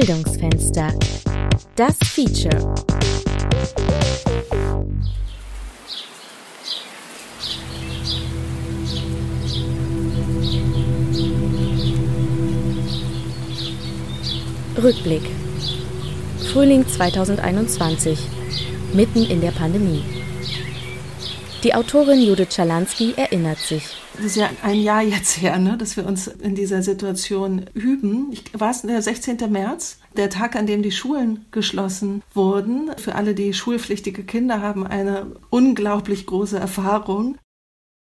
Bildungsfenster. Das Feature. Rückblick. Frühling 2021. Mitten in der Pandemie. Die Autorin Judith Schalansky erinnert sich. Das ist ja ein Jahr jetzt her, ne, dass wir uns in dieser Situation üben. Ich, war es der 16. März, der Tag, an dem die Schulen geschlossen wurden. Für alle, die schulpflichtige Kinder haben, eine unglaublich große Erfahrung.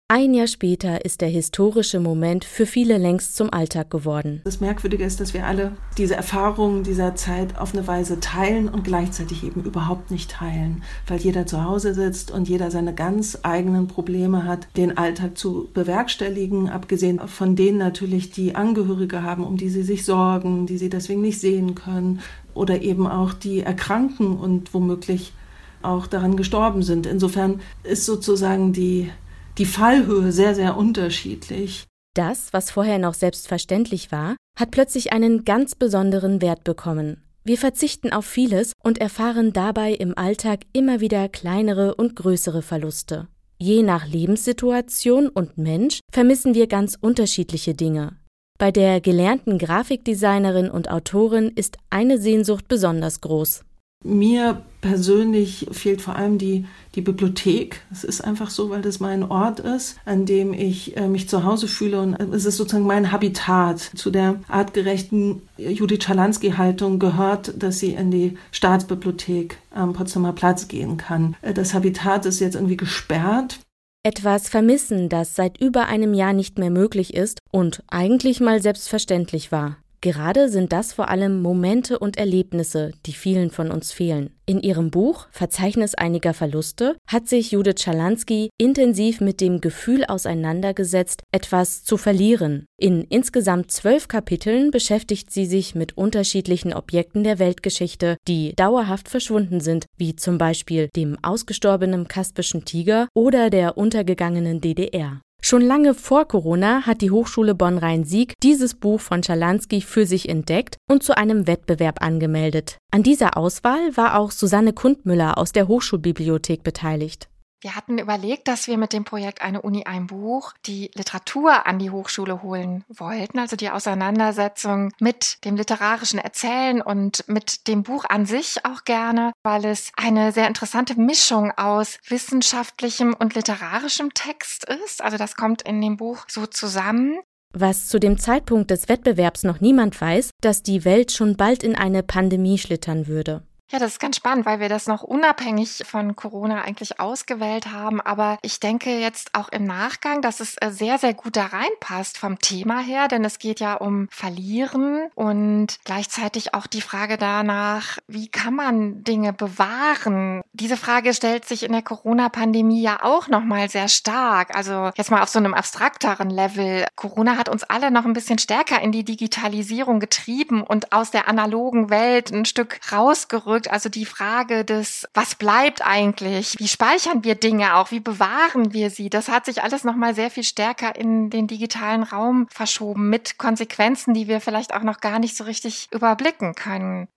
Ein Jahr später ist der historische Moment für viele längst zum Alltag geworden. Das Merkwürdige ist, dass wir alle diese Erfahrungen dieser Zeit auf eine Weise teilen und gleichzeitig eben überhaupt nicht teilen, weil jeder zu Hause sitzt und jeder seine ganz eigenen Probleme hat, den Alltag zu bewerkstelligen, abgesehen von denen natürlich, die Angehörige haben, um die sie sich sorgen, die sie deswegen nicht sehen können oder eben auch die erkranken und womöglich auch daran gestorben sind. Insofern ist sozusagen die die Fallhöhe sehr, sehr unterschiedlich. Das, was vorher noch selbstverständlich war, hat plötzlich einen ganz besonderen Wert bekommen. Wir verzichten auf vieles und erfahren dabei im Alltag immer wieder kleinere und größere Verluste. Je nach Lebenssituation und Mensch vermissen wir ganz unterschiedliche Dinge. Bei der gelernten Grafikdesignerin und Autorin ist eine Sehnsucht besonders groß. Mir persönlich fehlt vor allem die, die Bibliothek. Es ist einfach so, weil das mein Ort ist, an dem ich äh, mich zu Hause fühle und es ist sozusagen mein Habitat. Zu der artgerechten Judith Schalansky-Haltung gehört, dass sie in die Staatsbibliothek am Potsdamer Platz gehen kann. Das Habitat ist jetzt irgendwie gesperrt. Etwas vermissen, das seit über einem Jahr nicht mehr möglich ist und eigentlich mal selbstverständlich war. Gerade sind das vor allem Momente und Erlebnisse, die vielen von uns fehlen. In ihrem Buch Verzeichnis einiger Verluste hat sich Judith Schalansky intensiv mit dem Gefühl auseinandergesetzt, etwas zu verlieren. In insgesamt zwölf Kapiteln beschäftigt sie sich mit unterschiedlichen Objekten der Weltgeschichte, die dauerhaft verschwunden sind, wie zum Beispiel dem ausgestorbenen kaspischen Tiger oder der untergegangenen DDR. Schon lange vor Corona hat die Hochschule Bonn-Rhein-Sieg dieses Buch von Schalansky für sich entdeckt und zu einem Wettbewerb angemeldet. An dieser Auswahl war auch Susanne Kundmüller aus der Hochschulbibliothek beteiligt. Wir hatten überlegt, dass wir mit dem Projekt Eine Uni ein Buch die Literatur an die Hochschule holen wollten, also die Auseinandersetzung mit dem literarischen Erzählen und mit dem Buch an sich auch gerne, weil es eine sehr interessante Mischung aus wissenschaftlichem und literarischem Text ist. Also das kommt in dem Buch so zusammen. Was zu dem Zeitpunkt des Wettbewerbs noch niemand weiß, dass die Welt schon bald in eine Pandemie schlittern würde. Ja, das ist ganz spannend, weil wir das noch unabhängig von Corona eigentlich ausgewählt haben. Aber ich denke jetzt auch im Nachgang, dass es äh, sehr, sehr gut da reinpasst vom Thema her, denn es geht ja um Verlieren und gleichzeitig auch die Frage danach, wie kann man Dinge bewahren? Diese Frage stellt sich in der Corona-Pandemie ja auch nochmal sehr stark. Also jetzt mal auf so einem abstrakteren Level. Corona hat uns alle noch ein bisschen stärker in die Digitalisierung getrieben und aus der analogen Welt ein Stück rausgerückt zurück. Also die Frage des, was bleibt eigentlich? Wie speichern wir Dinge auch? Wie bewahren wir sie? Das hat sich alles nochmal sehr viel stärker in den digitalen Raum verschoben mit Konsequenzen, die wir vielleicht auch noch gar nicht so richtig überblicken können.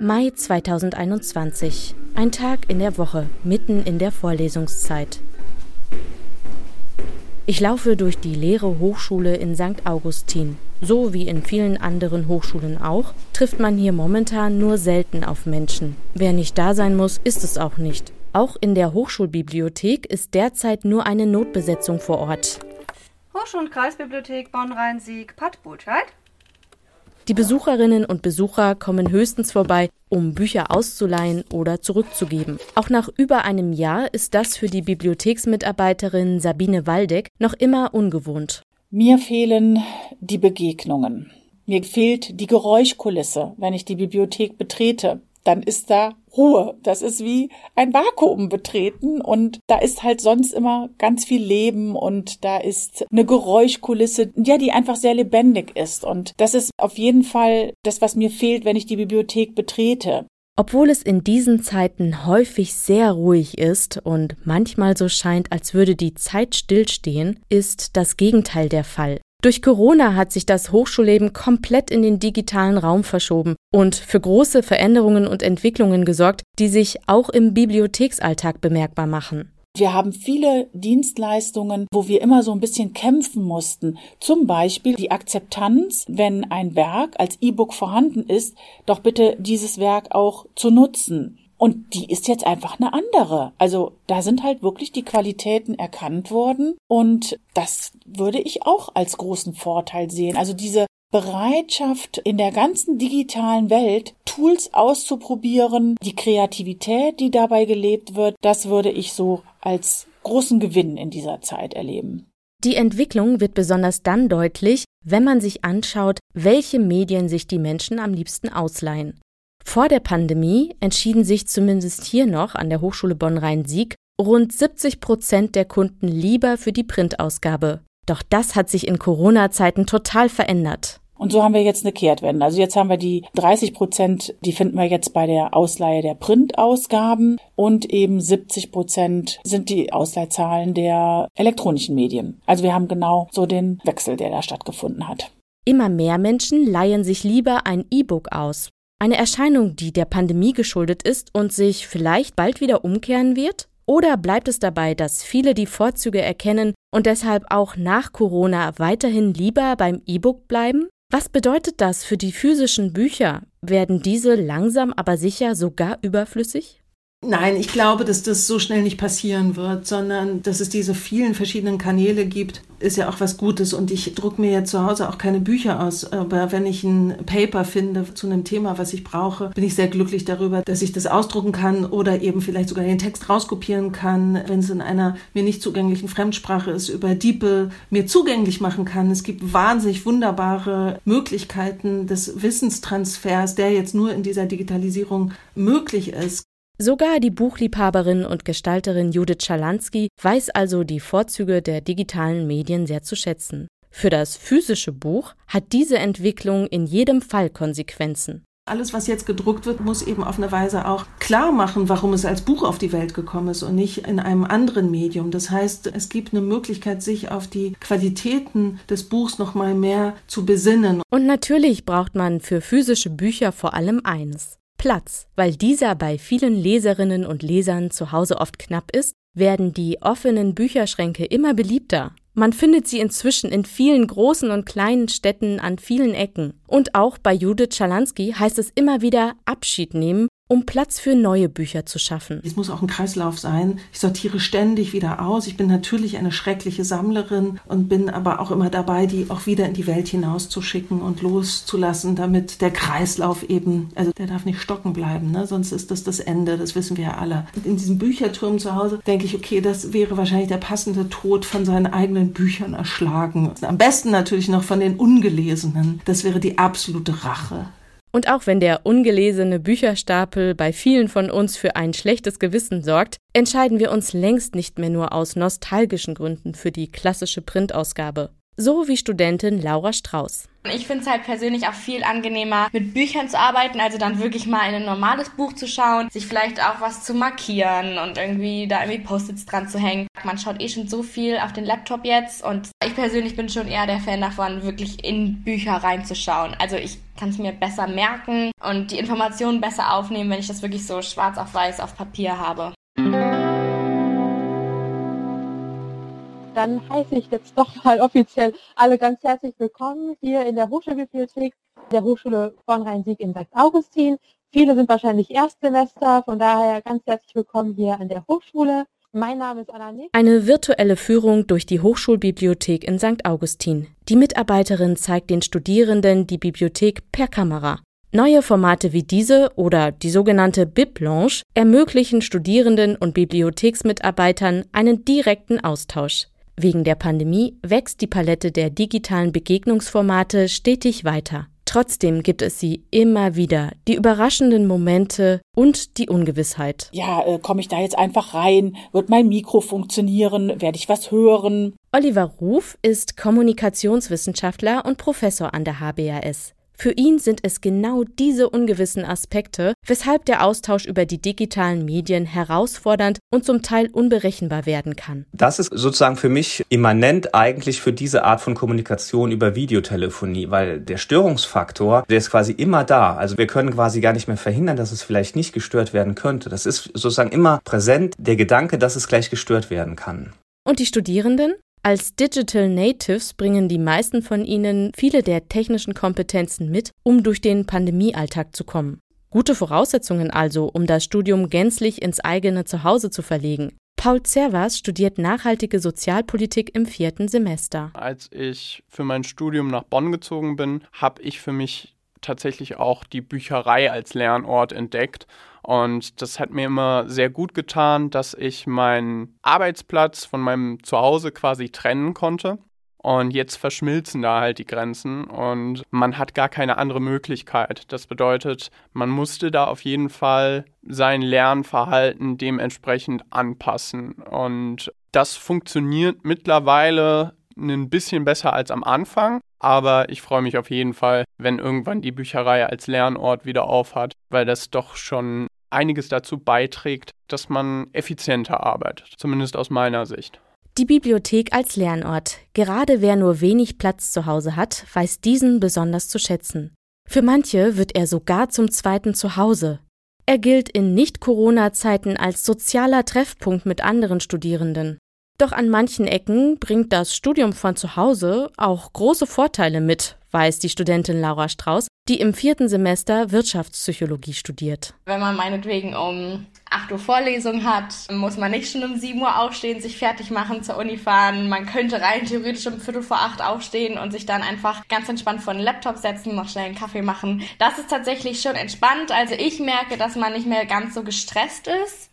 Mai 2021. Ein Tag in der Woche, mitten in der Vorlesungszeit. Ich laufe durch die leere Hochschule in St. Augustin. So wie in vielen anderen Hochschulen auch, trifft man hier momentan nur selten auf Menschen. Wer nicht da sein muss, ist es auch nicht. Auch in der Hochschulbibliothek ist derzeit nur eine Notbesetzung vor Ort. Hochschul- und Kreisbibliothek Bonn-Rhein-Sieg, Pat Bulscheid. Die Besucherinnen und Besucher kommen höchstens vorbei, um Bücher auszuleihen oder zurückzugeben. Auch nach über einem Jahr ist das für die Bibliotheksmitarbeiterin Sabine Waldeck noch immer ungewohnt. Mir fehlen die Begegnungen. Mir fehlt die Geräuschkulisse, wenn ich die Bibliothek betrete. Dann ist da Ruhe. Das ist wie ein Vakuum betreten und da ist halt sonst immer ganz viel Leben und da ist eine Geräuschkulisse, ja, die einfach sehr lebendig ist. Und das ist auf jeden Fall das, was mir fehlt, wenn ich die Bibliothek betrete. Obwohl es in diesen Zeiten häufig sehr ruhig ist und manchmal so scheint, als würde die Zeit stillstehen, ist das Gegenteil der Fall. Durch Corona hat sich das Hochschulleben komplett in den digitalen Raum verschoben und für große Veränderungen und Entwicklungen gesorgt, die sich auch im Bibliotheksalltag bemerkbar machen. Wir haben viele Dienstleistungen, wo wir immer so ein bisschen kämpfen mussten. Zum Beispiel die Akzeptanz, wenn ein Werk als E-Book vorhanden ist, doch bitte dieses Werk auch zu nutzen. Und die ist jetzt einfach eine andere. Also da sind halt wirklich die Qualitäten erkannt worden. Und das würde ich auch als großen Vorteil sehen. Also diese Bereitschaft in der ganzen digitalen Welt Tools auszuprobieren, die Kreativität, die dabei gelebt wird, das würde ich so als großen Gewinn in dieser Zeit erleben. Die Entwicklung wird besonders dann deutlich, wenn man sich anschaut, welche Medien sich die Menschen am liebsten ausleihen. Vor der Pandemie entschieden sich zumindest hier noch an der Hochschule Bonn-Rhein-Sieg rund 70 Prozent der Kunden lieber für die Printausgabe. Doch das hat sich in Corona-Zeiten total verändert. Und so haben wir jetzt eine Kehrtwende. Also jetzt haben wir die 30 Prozent, die finden wir jetzt bei der Ausleihe der Printausgaben und eben 70 Prozent sind die Ausleihzahlen der elektronischen Medien. Also wir haben genau so den Wechsel, der da stattgefunden hat. Immer mehr Menschen leihen sich lieber ein E-Book aus. Eine Erscheinung, die der Pandemie geschuldet ist und sich vielleicht bald wieder umkehren wird? Oder bleibt es dabei, dass viele die Vorzüge erkennen und deshalb auch nach Corona weiterhin lieber beim E-Book bleiben? Was bedeutet das für die physischen Bücher? Werden diese langsam aber sicher sogar überflüssig? Nein, ich glaube, dass das so schnell nicht passieren wird, sondern dass es diese vielen verschiedenen Kanäle gibt, ist ja auch was Gutes. Und ich drucke mir jetzt zu Hause auch keine Bücher aus. Aber wenn ich ein Paper finde zu einem Thema, was ich brauche, bin ich sehr glücklich darüber, dass ich das ausdrucken kann oder eben vielleicht sogar den Text rauskopieren kann, wenn es in einer mir nicht zugänglichen Fremdsprache ist, über DeepL mir zugänglich machen kann. Es gibt wahnsinnig wunderbare Möglichkeiten des Wissenstransfers, der jetzt nur in dieser Digitalisierung möglich ist. Sogar die Buchliebhaberin und Gestalterin Judith Schalansky weiß also die Vorzüge der digitalen Medien sehr zu schätzen. Für das physische Buch hat diese Entwicklung in jedem Fall Konsequenzen. Alles, was jetzt gedruckt wird, muss eben auf eine Weise auch klar machen, warum es als Buch auf die Welt gekommen ist und nicht in einem anderen Medium. Das heißt, es gibt eine Möglichkeit, sich auf die Qualitäten des Buchs noch mal mehr zu besinnen. Und natürlich braucht man für physische Bücher vor allem eines: Platz. Weil dieser bei vielen Leserinnen und Lesern zu Hause oft knapp ist, werden die offenen Bücherschränke immer beliebter. Man findet sie inzwischen in vielen großen und kleinen Städten an vielen Ecken. Und auch bei Judith Schalansky heißt es immer wieder Abschied nehmen um Platz für neue Bücher zu schaffen. Es muss auch ein Kreislauf sein. Ich sortiere ständig wieder aus. Ich bin natürlich eine schreckliche Sammlerin und bin aber auch immer dabei, die auch wieder in die Welt hinauszuschicken und loszulassen, damit der Kreislauf eben, also der darf nicht stocken bleiben, ne? sonst ist das das Ende, das wissen wir ja alle. In diesem Bücherturm zu Hause denke ich, okay, das wäre wahrscheinlich der passende Tod von seinen eigenen Büchern erschlagen. Am besten natürlich noch von den ungelesenen. Das wäre die absolute Rache. Und auch wenn der ungelesene Bücherstapel bei vielen von uns für ein schlechtes Gewissen sorgt, entscheiden wir uns längst nicht mehr nur aus nostalgischen Gründen für die klassische Printausgabe. So wie Studentin Laura Strauß. Ich finde es halt persönlich auch viel angenehmer, mit Büchern zu arbeiten, also dann wirklich mal in ein normales Buch zu schauen, sich vielleicht auch was zu markieren und irgendwie da irgendwie Post-its dran zu hängen. Man schaut eh schon so viel auf den Laptop jetzt und ich persönlich bin schon eher der Fan davon, wirklich in Bücher reinzuschauen. Also ich kann es mir besser merken und die Informationen besser aufnehmen, wenn ich das wirklich so schwarz auf weiß auf Papier habe. Dann heiße ich jetzt doch mal offiziell alle ganz herzlich willkommen hier in der Hochschulbibliothek der Hochschule Bonn-Rhein-Sieg in St. Augustin. Viele sind wahrscheinlich Erstsemester, von daher ganz herzlich willkommen hier an der Hochschule. Mein Name ist Anna Nick. Eine virtuelle Führung durch die Hochschulbibliothek in St. Augustin. Die Mitarbeiterin zeigt den Studierenden die Bibliothek per Kamera. Neue Formate wie diese oder die sogenannte Bib-Blanche ermöglichen Studierenden und Bibliotheksmitarbeitern einen direkten Austausch. Wegen der Pandemie wächst die Palette der digitalen Begegnungsformate stetig weiter. Trotzdem gibt es sie immer wieder, die überraschenden Momente und die Ungewissheit. Ja, äh, komme ich da jetzt einfach rein? Wird mein Mikro funktionieren? Werde ich was hören? Oliver Ruf ist Kommunikationswissenschaftler und Professor an der HBAS. Für ihn sind es genau diese ungewissen Aspekte, weshalb der Austausch über die digitalen Medien herausfordernd und zum Teil unberechenbar werden kann. Das ist sozusagen für mich immanent eigentlich für diese Art von Kommunikation über Videotelefonie, weil der Störungsfaktor, der ist quasi immer da. Also wir können quasi gar nicht mehr verhindern, dass es vielleicht nicht gestört werden könnte. Das ist sozusagen immer präsent, der Gedanke, dass es gleich gestört werden kann. Und die Studierenden? Als Digital Natives bringen die meisten von ihnen viele der technischen Kompetenzen mit, um durch den Pandemiealltag zu kommen. Gute Voraussetzungen also, um das Studium gänzlich ins eigene Zuhause zu verlegen. Paul Zervas studiert nachhaltige Sozialpolitik im vierten Semester. Als ich für mein Studium nach Bonn gezogen bin, habe ich für mich tatsächlich auch die Bücherei als Lernort entdeckt und das hat mir immer sehr gut getan, dass ich meinen Arbeitsplatz von meinem Zuhause quasi trennen konnte. Und jetzt verschmilzen da halt die Grenzen und man hat gar keine andere Möglichkeit. Das bedeutet, man musste da auf jeden Fall sein Lernverhalten dementsprechend anpassen. Und das funktioniert mittlerweile ein bisschen besser als am Anfang. Aber ich freue mich auf jeden Fall, wenn irgendwann die Bücherei als Lernort wieder aufhat, weil das doch schon einiges dazu beiträgt, dass man effizienter arbeitet, zumindest aus meiner Sicht. Die Bibliothek als Lernort. Gerade wer nur wenig Platz zu Hause hat, weiß diesen besonders zu schätzen. Für manche wird er sogar zum zweiten Zuhause. Er gilt in Nicht-Corona-Zeiten als sozialer Treffpunkt mit anderen Studierenden. Doch an manchen Ecken bringt das Studium von zu Hause auch große Vorteile mit, weiß die Studentin Laura Strauß, die im vierten Semester Wirtschaftspsychologie studiert. Wenn man meinetwegen um 8 Uhr Vorlesung hat, muss man nicht schon um 7 Uhr aufstehen, sich fertig machen, zur Uni fahren. Man könnte rein theoretisch um Viertel vor acht aufstehen und sich dann einfach ganz entspannt vor den Laptop setzen, noch schnell einen Kaffee machen. Das ist tatsächlich schon entspannt. Also ich merke, dass man nicht mehr ganz so gestresst ist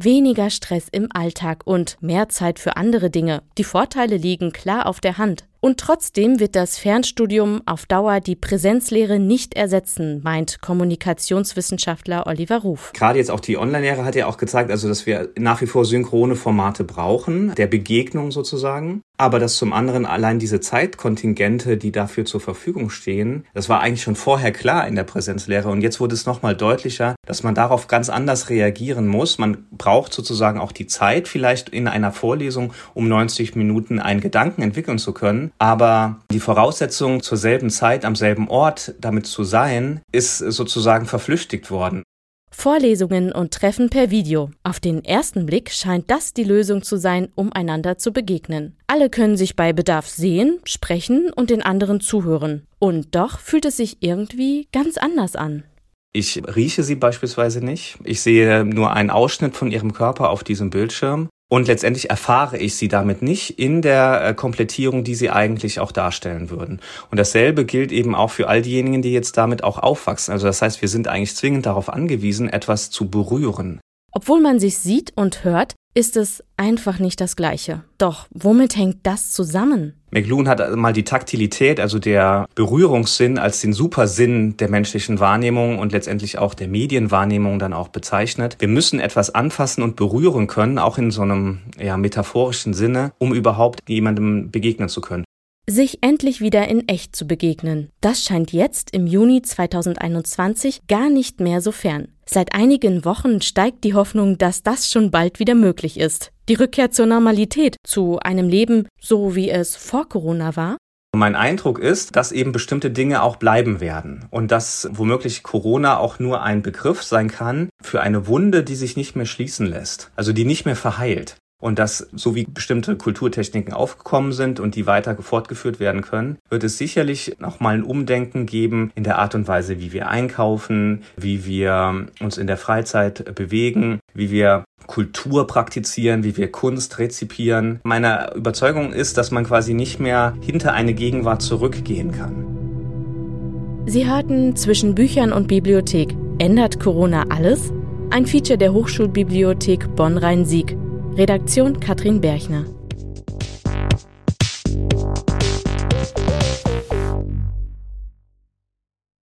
Weniger Stress im Alltag und mehr Zeit für andere Dinge. Die Vorteile liegen klar auf der Hand. Und trotzdem wird das Fernstudium auf Dauer die Präsenzlehre nicht ersetzen, meint Kommunikationswissenschaftler Oliver Ruf. Gerade jetzt auch die Online-Lehre hat ja auch gezeigt, also dass wir nach wie vor synchrone Formate brauchen, der Begegnung sozusagen. Aber dass zum anderen allein diese Zeitkontingente, die dafür zur Verfügung stehen, das war eigentlich schon vorher klar in der Präsenzlehre. Und jetzt wurde es nochmal deutlicher, dass man darauf ganz anders reagieren muss. Man braucht sozusagen auch die Zeit vielleicht in einer Vorlesung, um 90 Minuten einen Gedanken entwickeln zu können aber die Voraussetzung zur selben Zeit am selben Ort damit zu sein, ist sozusagen verflüchtigt worden. Vorlesungen und Treffen per Video. Auf den ersten Blick scheint das die Lösung zu sein, um einander zu begegnen. Alle können sich bei Bedarf sehen, sprechen und den anderen zuhören. Und doch fühlt es sich irgendwie ganz anders an. Ich rieche sie beispielsweise nicht. Ich sehe nur einen Ausschnitt von ihrem Körper auf diesem Bildschirm. Und letztendlich erfahre ich sie damit nicht in der äh, Komplettierung, die sie eigentlich auch darstellen würden. Und dasselbe gilt eben auch für all diejenigen, die jetzt damit auch aufwachsen. Also das heißt, wir sind eigentlich zwingend darauf angewiesen, etwas zu berühren. Obwohl man sich sieht und hört, ist es einfach nicht das Gleiche. Doch womit hängt das zusammen? McLuhan hat mal die Taktilität, also der Berührungssinn, als den Supersinn der menschlichen Wahrnehmung und letztendlich auch der Medienwahrnehmung dann auch bezeichnet. Wir müssen etwas anfassen und berühren können, auch in so einem ja, metaphorischen Sinne, um überhaupt jemandem begegnen zu können sich endlich wieder in echt zu begegnen. Das scheint jetzt im Juni 2021 gar nicht mehr so fern. Seit einigen Wochen steigt die Hoffnung, dass das schon bald wieder möglich ist. Die Rückkehr zur Normalität, zu einem Leben, so wie es vor Corona war, mein Eindruck ist, dass eben bestimmte Dinge auch bleiben werden und dass womöglich Corona auch nur ein Begriff sein kann für eine Wunde, die sich nicht mehr schließen lässt, also die nicht mehr verheilt. Und dass, so wie bestimmte Kulturtechniken aufgekommen sind und die weiter fortgeführt werden können, wird es sicherlich nochmal ein Umdenken geben in der Art und Weise, wie wir einkaufen, wie wir uns in der Freizeit bewegen, wie wir Kultur praktizieren, wie wir Kunst rezipieren. Meine Überzeugung ist, dass man quasi nicht mehr hinter eine Gegenwart zurückgehen kann. Sie hörten zwischen Büchern und Bibliothek. Ändert Corona alles? Ein Feature der Hochschulbibliothek Bonn-Rhein-Sieg. Redaktion Katrin Berchner.